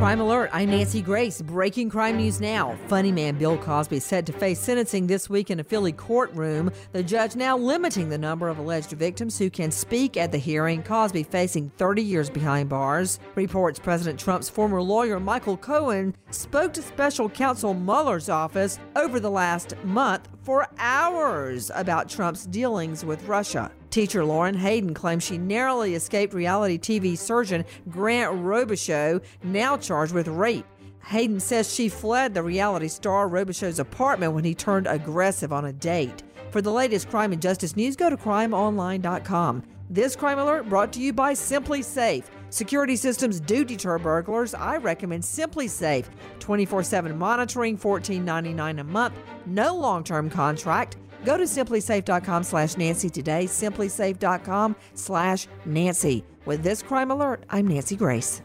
Crime Alert. I'm Nancy Grace. Breaking crime news now. Funny man Bill Cosby set to face sentencing this week in a Philly courtroom. The judge now limiting the number of alleged victims who can speak at the hearing. Cosby facing 30 years behind bars. Reports President Trump's former lawyer Michael Cohen spoke to special counsel Mueller's office over the last month for hours about Trump's dealings with Russia. Teacher Lauren Hayden claims she narrowly escaped reality TV surgeon Grant Robicheaux, now charged with rape. Hayden says she fled the reality star Robicheaux's apartment when he turned aggressive on a date. For the latest crime and justice news, go to crimeonline.com. This crime alert brought to you by SimpliSafe. Security systems do deter burglars. I recommend SimpliSafe. 24/7 monitoring, $14.99 a month, no long-term contract. Go to simplisafe.com slash Nancy today, simplisafe.com slash Nancy. With this crime alert, I'm Nancy Grace.